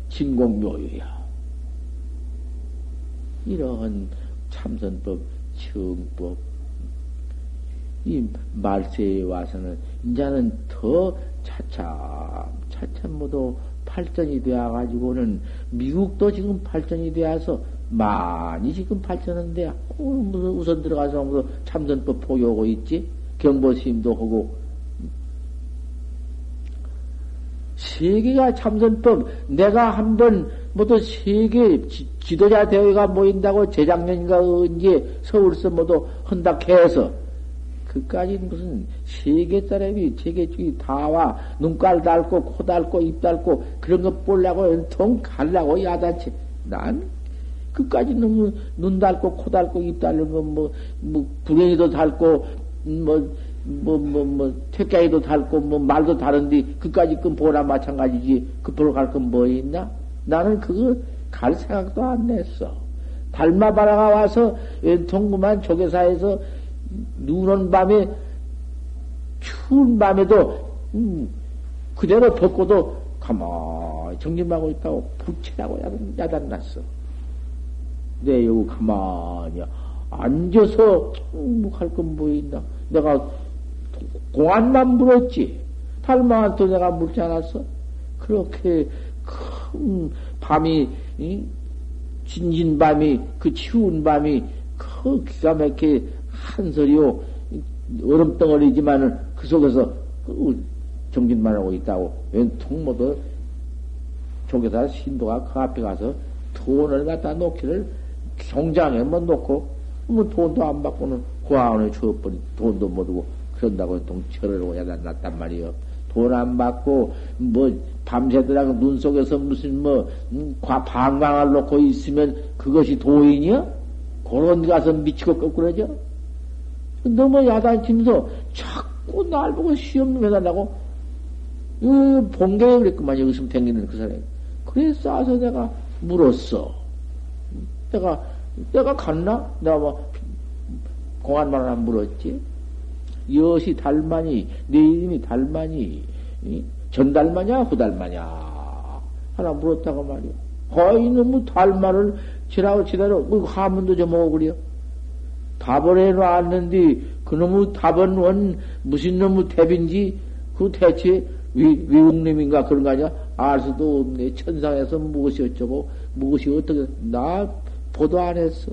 진공묘유야. 이러한 참선법, 정법, 이 말세에 와서는 이제는 더 차참 차참 모두 발전이 되어 가지고는 미국도 지금 발전이 되어서 많이 지금 발전한데 우선 들어가서 무슨 참선법 포교하고 있지? 경보심도 하고. 세계가 참선법 내가 한번 모두 세계 지 도자 대회가 모인다고 재작년인가 언제 서울서 모두 헌답해서 그까지 무슨 세계 사람이 세계 중이 다와 눈깔 닳고 코 닳고 입 닳고 그런 거 보려고 연통 갈라고 야단치. 난 그까지 너무 눈 닳고 코 닳고 입 닳는 거뭐뭐 뭐 구렁이도 닳고 뭐 뭐, 뭐, 뭐, 퇴가이도 닳고, 뭐, 말도 다른데, 그까지 건 보나 마찬가지지. 그 보러 갈 건 뭐 있나? 나는 그거 갈 생각도 안 냈어. 달마바라가 와서, 왼통구만 조계사에서, 눈온 밤에, 추운 밤에도, 음, 그대로 덮고도 가만히 정진하고 있다고 부채라고 야단, 야단났어. 내 여기 가만히 앉아서, 음, 할건 뭐 있나? 내가 공안만 물었지. 달마한테 내가 물지 않았어? 그렇게 큰 밤이, 진진 밤이, 그 치운 밤이, 그 기가 막히게 한 소리요, 얼음덩어리지만은 그 속에서 그 정진만 하고 있다고. 웬통 모두 조교사 신도가 그 앞에 가서 돈을 갖다 놓기를 경장에 뭐 놓고, 뭐 돈도 안 받고는 고아원에 주어버린 돈도 못 오고, 그런다고 동철을 오야다 났단 말이요. 돈 안 받고, 뭐, 밤새더라고 눈 속에서 무슨 뭐, 음, 과, 방광을 놓고 있으면 그것이 도인이야? 그런 데 가서 미치고 거꾸러져? 너무 야단치면서 자꾸 날 보고 시험 해달라고, 이 본경에 그랬구만, 여기서 댕기는 그 사람이. 그래서 와서 내가 물었어. 내가, 내가 갔나? 내가 뭐, 공안만 하나 물었지. 여시 달마니, 내 이름이 달마니, 전달마냐, 후달마냐. 하나 물었다고 말이야. 거의 너무 달마를 지라고 지라로, 그 하문도 저먹어 그려. 답을 해놨는데, 그놈의 답은 원, 무슨 놈의 답인지, 그 대체 위, 위국님인가 그런 거 아니야? 알 수도 없네. 천상에서 무엇이 어쩌고, 무엇이 어떻게, 나 보도 안 했어.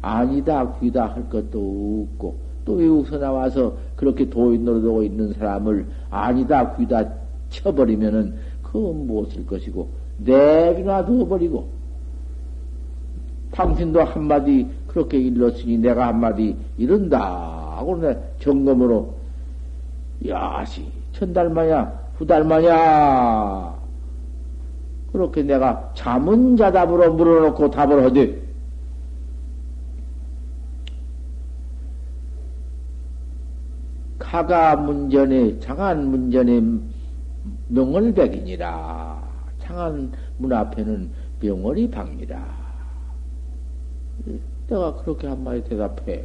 아니다, 귀다 할 것도 없고, 또 외국서 나와서 그렇게 도인 노릇하고 있는 사람을 아니다, 귀다 쳐버리면은 그건 무엇일 것이고, 내비나 두어버리고, 당신도 한마디 그렇게 일렀으니 내가 한마디 이른다. 하고 내 점검으로, 야시, 천달마냐, 후달마냐. 그렇게 내가 자문자답으로 물어놓고 답을 하되, 하가 문전에 장안 문전에 명월백이니라. 장안 문 앞에는 명월이 방이라. 내가 그렇게 한마디 대답해.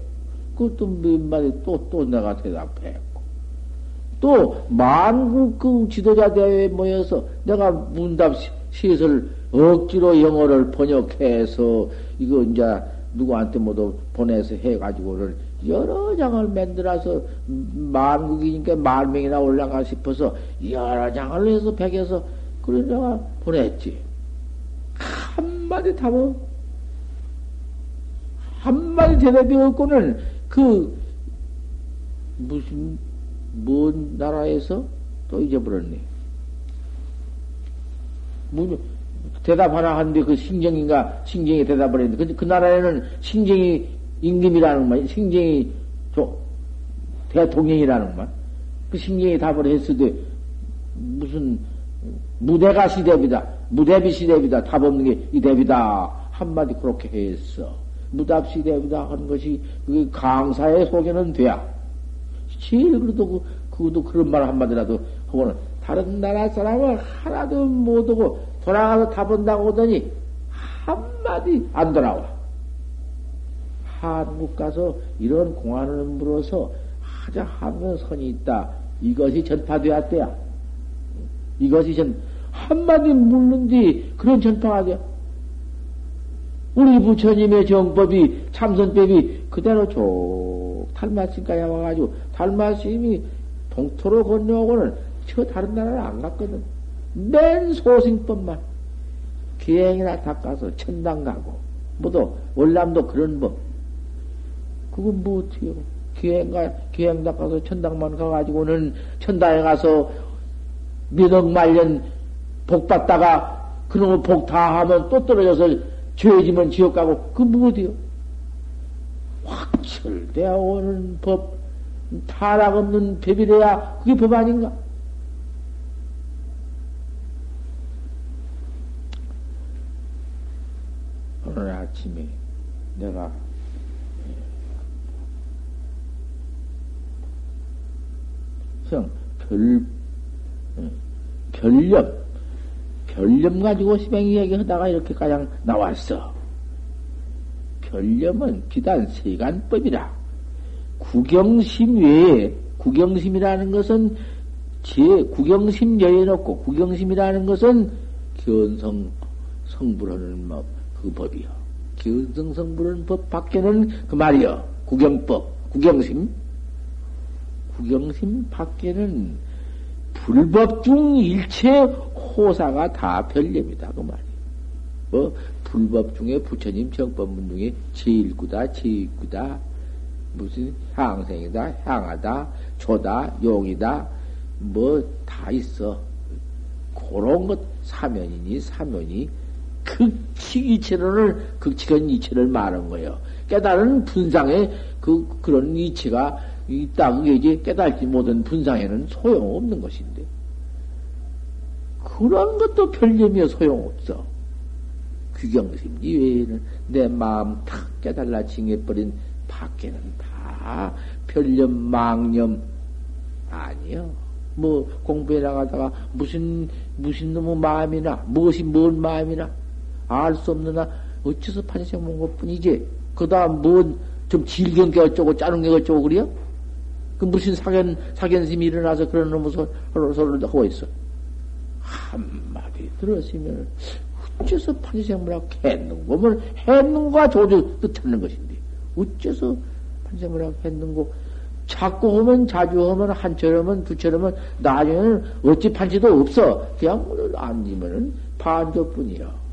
그것도 몇 마디 또, 또 내가 대답했고. 또, 만국 그 지도자 대회에 모여서 내가 문답 시설 억지로 영어를 번역해서 이거 이제 누구한테 모두 보내서 해가지고를 여러 장을 만들어서 만국이니까 만 명이나 올라가 싶어서 여러 장을 해서 백에서 그래 내가 보냈지. 한마디 답은 한마디 대답이 없고는 그 무슨 뭔 나라에서 또 잊어버렸네. 뭐, 대답 하나 하는데 그 신정인가 신정이 대답을 했는데 그, 그 나라에는 신정이 임금이라는 말, 신경이 대통령이라는 말. 그 신경이 답을 했을 때 무슨 무대가 시대비다. 무대비 시대비다. 답 없는 게 이 대비다. 한마디 그렇게 했어. 무답 시대비다 하는 것이 그 강사의 속에는 돼야. 제일 그래도 그, 그것도 그런 말 한마디라도 하고는 다른 나라 사람을 하나도 못 오고 돌아가서 답은다고 하더니 한마디 안 돌아와. 한국 가서 이런 공안을 물어서 하자 하면 선이 있다. 이것이 전파되었대야. 이것이 전, 한마디 묻는디 그런 전파가 돼. 우리 부처님의 정법이, 참선법이 그대로 쭉 달마스까지 와가지고, 달마스님이 동토로 건너오고는 저 다른 나라를 안 갔거든. 맨 소승법만. 기행이나 닦아서 천당 가고, 모두 월남도 그런 법. 그건 뭐 어떻게 요 기행 가, 기행당 가서 천당만 가가지고는 천당에 가서 몇억 말년 복 받다가 그놈의 복 다 하면 또 떨어져서 죄지면 지옥 가고 그 무엇이요? 확철되어 오는 법, 타락 없는 법이래야 그게 법 아닌가? 오늘 아침에 내가 형, 별, 별념, 별념 가지고 시뱅이 얘기하다가 이렇게 가장 나왔어. 별념은 비단 세간법이라. 구경심 외에, 구경심이라는 것은 제 구경심 여해놓고, 구경심이라는 것은 견성 성불하는 법, 그 법이요. 성불하는 법 밖에는 그 말이요. 구경법, 구경심. 구경심 밖에는 불법 중 일체 호사가 다 별념이다 그 말이에요. 뭐 불법 중에 부처님 정법문 중에 제일구다 제일구다 무슨 향생이다 향하다 조다 용이다 뭐 다 있어. 그런 것 사면이니 사면이 극치 이체론을 극치견 이체를 말한 거예요. 깨달은 분상에 그 그런 이체가 있다. 그게 이제 깨달지 못한 분상에는 소용없는 것인데. 그런 것도 별념이여 소용없어. 규경심 이외에는 내 마음 탁 깨달라 징해버린 밖에는 다 별념, 망념 아니요. 뭐 공부해 나가다가 무슨 무슨 놈의 마음이나 무엇이 뭔 마음이나 알 수 없느나 어째서 판생 본 것 뿐이지. 그 다음 뭔좀 질긴 게 어쩌고 짜는 게 어쩌고 그래요? 그 무슨 사견, 사견심이 일어나서 그런 놈의 서로 하고 있어. 한마디 들었으면, 어째서 판생물학 했는 거면 했는가 조주 뜻하는 것인데, 어째서 판생물학 했는 거, 자꾸 하면 자주 하면 한철 하면 두철 하면 나중에는 어찌 판지도 없어. 그냥 앉으면은 반조뿐이야.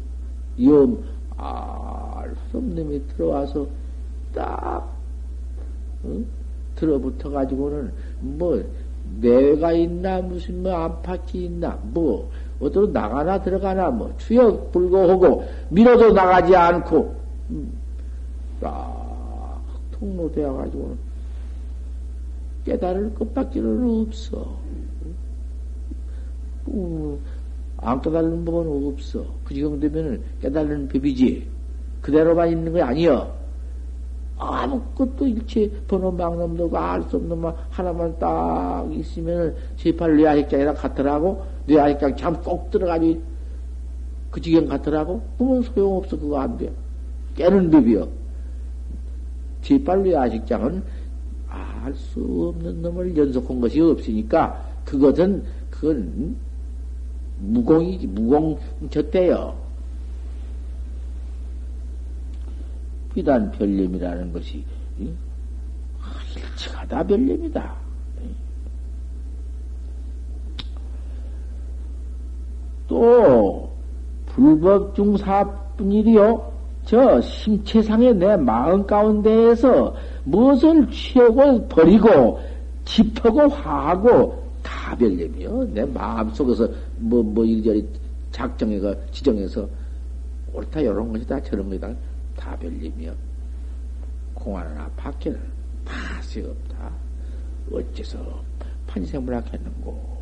염, 알수 없는 놈이 들어와서 딱, 응? 들어붙어 가지고는 뭐 내가 있나 무슨 뭐 안팎이 있나 뭐 어디로 나가나 들어가나 뭐 추역 불고하고 밀어도 나가지 않고 음, 딱 통로되어 가지고는 깨달을 것밖에는 없어. 음, 안 깨달는 법은 없어. 그 지경 되면은 깨달는 법이지. 그대로만 있는 거 아니여. 아무것도 일체 번호 망놈도 알수 없는 말 하나만 딱 있으면 제팔 뇌아식장이랑 같더라고 뇌아식장 참꼭 들어가지 그 지경 같더라고 그러면 소용없어 그거 안 돼. 깨는 법이요. 제팔 뇌아식장은 알 수 없는 놈을 연속한 것이 없으니까 그것은 그건 무공이지 무공 졌대요. 비단 별념이라는 것이 일체가 다 별념이다. 또 불법 중사뿐이리요. 저 심체상의 내 마음 가운데에서 무엇을 취하고 버리고 짚하고 화하고 다 별념이요. 내 마음 속에서 뭐, 뭐, 이리저리 작정해가, 지정해서 옳다, 이런 것이다, 저런 것이다. 다 별림이여. 공안하나 밖에는 파시 없다. 어째서 판생물학 했는고?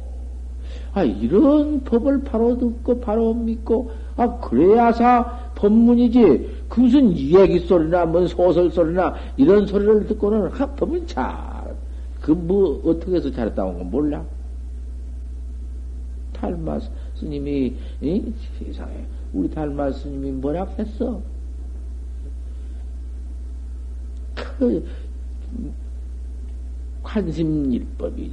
아, 이런 법을 바로 듣고 바로 믿고, 아, 그래야사 법문이지. 그 무슨 이야기 소리나, 뭔 소설 소리나, 이런 소리를 듣고는, 아, 법은 잘, 그 뭐, 어떻게 해서 잘했다고 건 몰라. 탈마 스님이, 이? 세상에, 우리 탈마 스님이 뭐라 했어? 그 관심일법이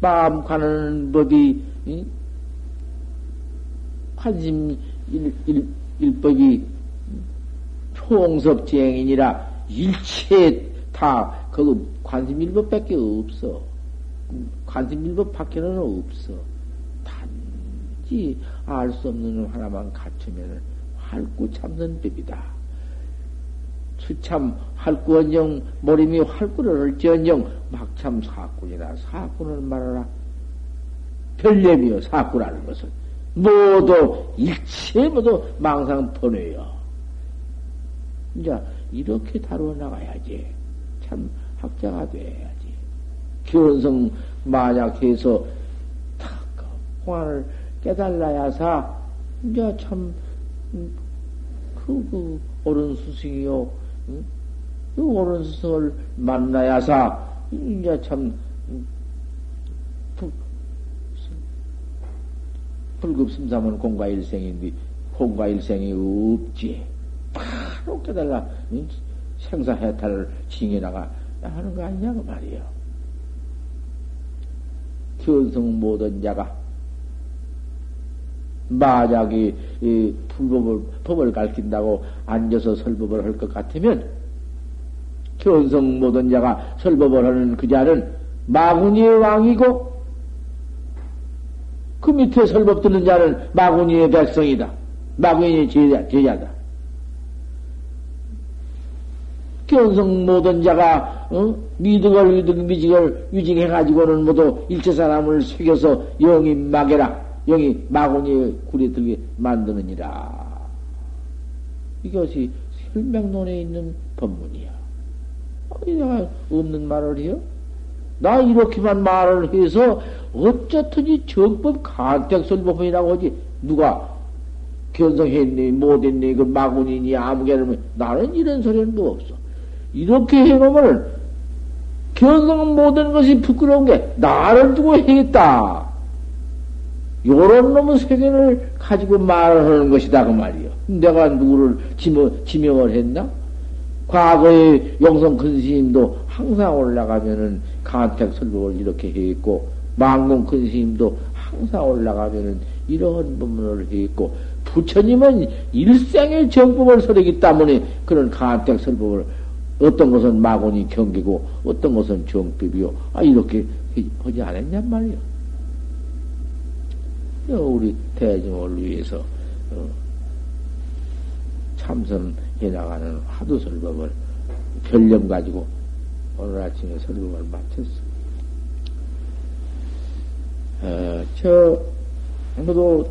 마음 가는 법이 관심 일, 일, 일법이 총섭지행이니라 일체 다그 관심일법밖에 없어. 관심일법 밖에는 없어. 단지 알수 없는 하나만 갖추면 활구 참는 법이다. 수참 활구언정 모림이 활구를 할지언정 막참 사꾼이라. 사꾼을 말하라. 별념이요 사꾼하는 것은. 모두 일체 모두 망상 번뇌요 이제 이렇게 다루어 나가야지. 참 학자가 돼야지. 견성 만약해서 탁 공안을 깨달라야사 이제 참 그, 그, 옳은 스승이요. 응? 그 옳은 스승을 만나야사, 이제 참, 불급심사면 공과일생인데, 공과일생이 없지. 바로 깨달라, 응? 생사해탈을 징해나가 하는 거 아니냐고 말이요. 견성 모든 자가 만약에 이 불법을 법을 가르친다고 앉아서 설법을 할 것 같으면 견성 모든 자가 설법을 하는 그 자는 마구니의 왕이고 그 밑에 설법 듣는 자는 마구니의 백성이다. 마구니의 제자, 제자다. 견성 모든 자가 어? 미득을 위득 미직을 위증해가지고는 모두 일체 사람을 속여서 영이 막해라. 영이 마구니 굴에 들게 만드느니라. 이것이 설명론에 있는 법문이야. 아니, 내가 없는 말을 해요? 나 이렇게만 말을 해서 어쩌든지 정법 간택설법이라고 하지. 누가 견성했니, 못했니, 그 마구니니, 아무개는 나는 이런 소리는 뭐 없어. 이렇게 해놓으면 견성 못한 것이 부끄러운 게 나를 두고 해겠다. 요런 놈의 세계를 가지고 말을 하는 것이다, 그 말이요. 내가 누구를 지명, 지명을 했나? 과거에 용성 큰 스님도 항상 올라가면은 간택 설법을 이렇게 했고, 망공 큰 스님도 항상 올라가면은 이러한 법문을 했고, 부처님은 일생의 정법을 설하기 때문에 그런 간택 설법을 어떤 것은 마곤이 경기고, 어떤 것은 정법이요. 아, 이렇게 하지 않았냔 말이요. 우리 대중을 위해서 어, 참선해 나가는 하도 설법을 별념 가지고 오늘 아침에 설법을 마쳤어. 어, 저 모두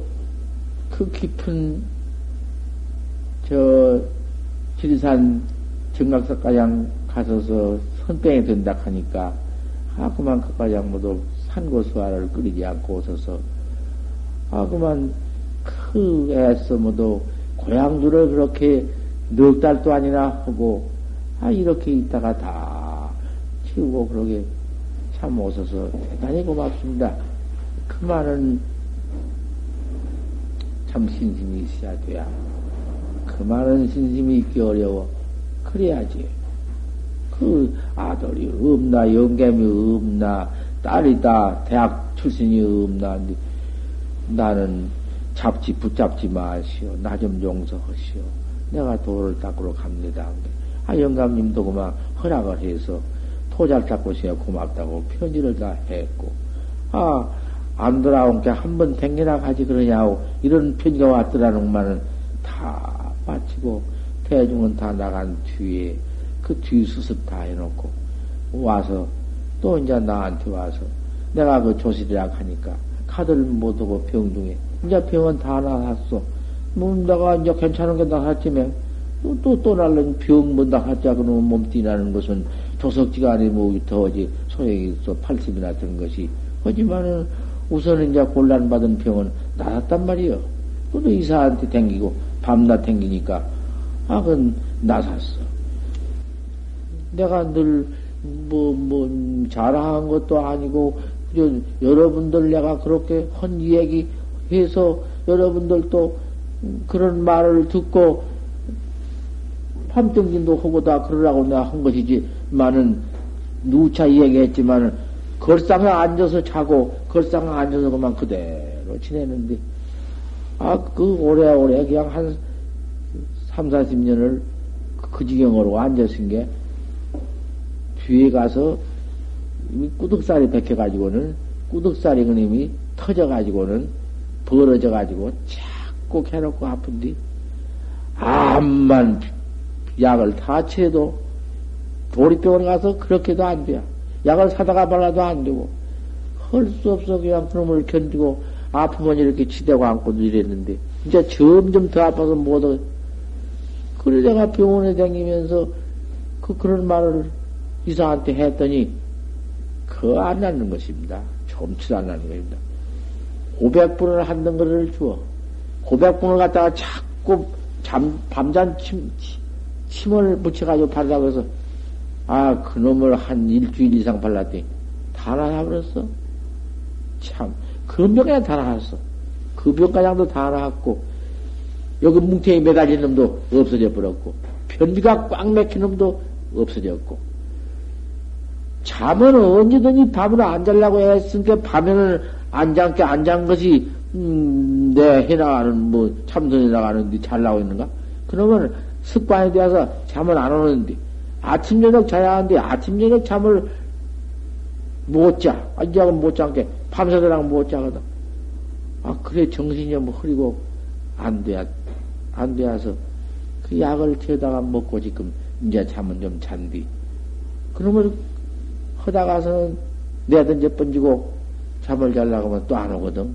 그 깊은 저 지리산 정각석가장 가서서 선병이 된다 하니까 아 그만 그가장 모두 산고수화를 끓이지 않고 오셔서 아, 그만, 그 애써 모두 고향들을 그렇게 넉 달도 아니나 하고, 아, 이렇게 있다가 다 치우고 그러게 참 오셔서 대단히 고맙습니다. 그 말은 참 신심이 있어야 돼야. 그 말은 신심이 있기 어려워. 그래야지. 그 아들이 없나, 영감이 없나, 딸이 다, 대학 출신이 없나, 나는 잡지 붙잡지 마시오. 나 좀 용서하시오. 내가 도를 닦으러 갑니다. 아, 영감님도 그만 허락을 해서 토잘 있으니 고맙다고 편지를 다 했고, 아, 안 돌아온 게 한 번 댕기나 가지 그러냐고 이런 편지가 왔더라는 말은 다 마치고 대중은 다 나간 뒤에 그 뒤 수습 다 해놓고 와서 또 이제 나한테 와서 내가 그 조실이라 하니까 카드를 못하고 병중에. 이제 병은 다 나았어. 뭐, 내가 이제 괜찮은 게 나았지만, 또, 또, 또 날른 병, 뭐, 나았자, 그러면 몸띠나는 것은 조석지가 아니, 뭐, 더지 소용이 있어. 80이나 된 것이. 하지만은, 우선은 이제 곤란받은 병은 나았단 말이요. 또 이사한테 댕기고, 밤낮 댕기니까, 아, 그건 나았어. 내가 늘, 뭐, 뭐, 자랑한 것도 아니고, 여러분들 내가 그렇게 헌 얘기 해서 여러분들도 그런 말을 듣고 밤정진도 하고 다 그러라고 내가 한 것이지. 많은 누차 얘기했지만은 걸상에 앉아서 자고 걸상에 앉아서 그만 그대로 지내는데 아 그 오래오래 그냥 한 3, 40년을 그 지경으로 앉았은 게 뒤에 가서 이미 꾸덕살이 백혀가지고는 꾸덕살이 그님이 터져가지고는 벌어져가지고 자꾸 해놓고 아픈디 암만 약을 다 치해도 도리병원 가서 그렇게도 안 돼요. 약을 사다가 발라도 안 되고 할 수 없어 그냥 그놈을 견디고 아프면 이렇게 지대고 안고도 이랬는데 이제 점점 더 아파서 못하 그래 내가 병원에 다니면서 그 그런 말을 이사한테 했더니 그안 낫는 것입니다. 점치도 안 낫는 것입니다. 500분을 한던 거를 주어 500분을 갖다가 자꾸 잠, 밤잠 침, 침을 붙여가지고 바르라고 해서 아, 그놈을 한 일주일 이상 발랐더니 다 나가버렸어. 참, 그런 다 나갔어. 그다 나갔고, 여기 뭉탱이 매달린 놈도 없어져 버렸고, 변비가 꽉 막힌 놈도 없어졌고, 잠은 언제든지 밤을 안 자려고 했으니까 밤에는 안 잠게 안 잔 것이, 음, 내 해나가는, 뭐, 참선해 나가는데 잘나고 있는가? 그러면 습관에 대해서 잠을 안 오는데, 아침, 저녁 자야 하는데, 아침, 저녁 잠을 못 자. 안자고 못 자게. 밤새도록 못 자거든. 아, 그래, 정신이 뭐 흐리고, 안 돼야, 안 돼야서, 그 약을 채다가 먹고 지금, 이제 잠은 좀 잔디. 그러면, 하다가서는 내든지 번지고, 잠을 자려고 하면 또 안 오거든.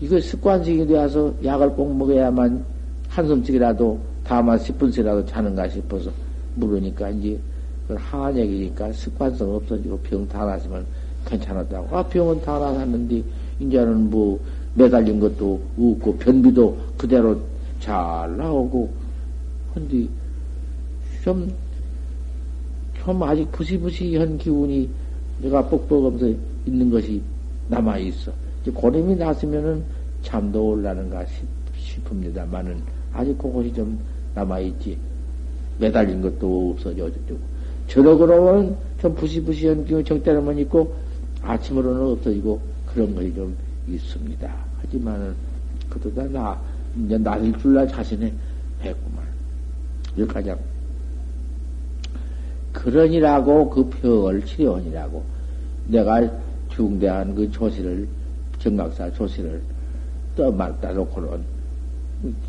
이거 습관식이 되어서 약을 꼭 먹어야만 한숨씩이라도 다만 10분씩이라도 자는가 싶어서 물으니까 이제 항한 얘기니까 습관성 없어지고 병 다 나시면 괜찮았다고. 아, 병은 다 나았는데, 이제는 뭐, 매달린 것도 없고, 변비도 그대로 잘 나오고, 근데, 좀, 좀 아직 부시부시한 기운이 내가 뻑뻑하면서 있는 것이 남아있어. 이제 고름이 났으면은 잠도 올라는가 싶, 습니다만은 아직 그것이 좀 남아있지. 매달린 것도 없어져. 저녁으로는 좀 부시부시한 기운 정때로만 있고, 아침으로는 없어지고 그런 것이 좀 있습니다. 하지만은 그것도 나 이제 나을 줄라 자신에 했구만. 여기까지 그러니라고 그 병을 치료하니라고 내가 중대한 그 조시를 정각사 조시를 떠맞다 놓고는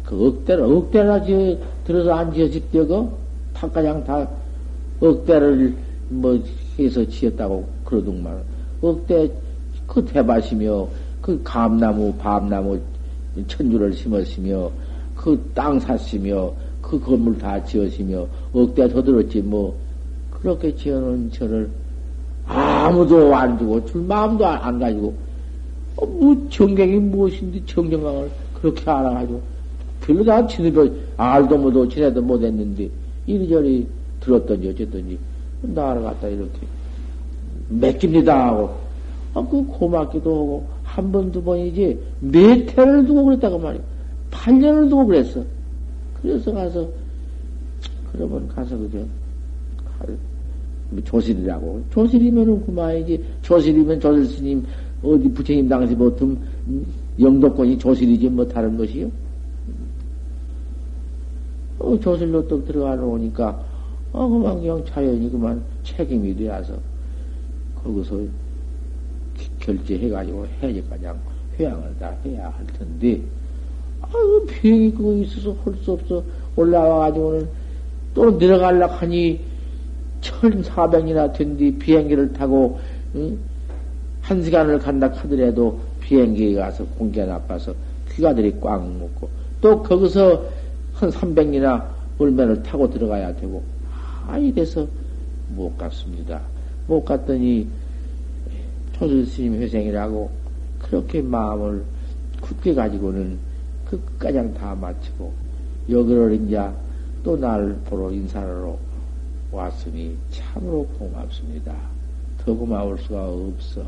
그 억대로 억대나 지 들어서 안 지어집대고 탁가장 다 억대를 뭐 해서 지었다고 그러더만. 억대 그 대밭이며 그 감나무, 밤나무 천주를 심었으며 그 땅 샀으며 그 건물 다 지었으며 억대 더 들었지 뭐 그렇게 지어놓은 저를 아무도 안 주고 줄 마음도 안, 안 가지고 어, 뭐 정경이 무엇인지 정경강을 그렇게 알아가지고 별로 다 지내도 알도 못하고 지내도 못했는데 이리저리 들었던지 어쨌든지 나를 갖다 이렇게 맡깁니다 하고 아, 그 고맙기도 하고, 한 번, 두 번이지, 몇 해를 두고 그랬다고 말이야. 8년을 두고 그랬어. 그래서 가서, 그러면 가서 그저, 뭐 조실이라고. 조실이면은 그만이지. 조실이면 조실 스님, 어디 부처님 당시 보통, 영도권이 조실이지 뭐 다른 것이요. 어, 조실로 또 들어가 놓으니까, 어, 그만 그냥 자연이 그만 책임이 되어서, 거기서 결제해가지고 해야지까지 회양을 다 해야 할 텐데, 아유, 비행이 그거 있어서 할 수 없어. 올라와가지고는 또 내려가려고 하니, 1400이나 된 뒤 비행기를 타고, 응? 한 시간을 간다 하더라도 비행기에 가서 공기가 나빠서 귀가들이 꽉 먹고, 또 거기서 한 300이나 얼마를 타고 들어가야 되고, 아, 이래서 못 갔습니다. 못 갔더니, 소설 스님 회생이라고 그렇게 마음을 굳게 가지고는 그까지 다 마치고 여기를 이제 또 날 보러 인사하러 왔으니 참으로 고맙습니다. 더 고마울 수가 없어.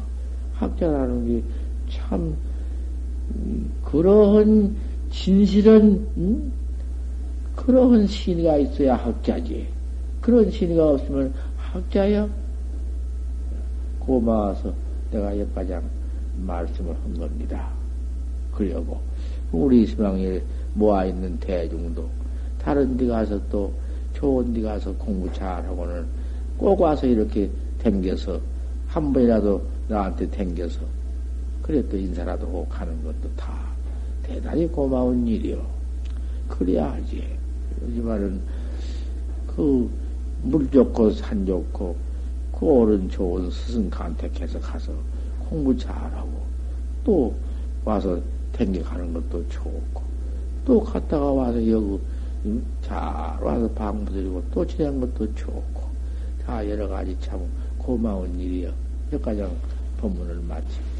학자라는 게 참, 음, 그러한 진실은, 음? 그러한 신의가 있어야 학자지. 그런 신의가 없으면 학자야? 고마워서 내가 여기까지 말씀을 한 겁니다. 그려고 우리 시방에 모아있는 대중도 다른 데 가서 또 좋은 데 가서 공부 잘하고는 꼭 와서 이렇게 댕겨서 한 번이라도 나한테 댕겨서 그래 또 인사라도 하고 가는 것도 다 대단히 고마운 일이요. 그래야 하지. 그러지만은 그, 물 좋고 산 좋고, 그 옳은 좋은 스승 간택해서 가서 공부 잘하고, 또 와서 댕겨 가는 것도 좋고, 또 갔다가 와서 여기 잘 와서 방부드리고 또 지내는 것도 좋고, 다 여러 가지 참 고마운 일이요. 여기까지 법문을 마칩니다.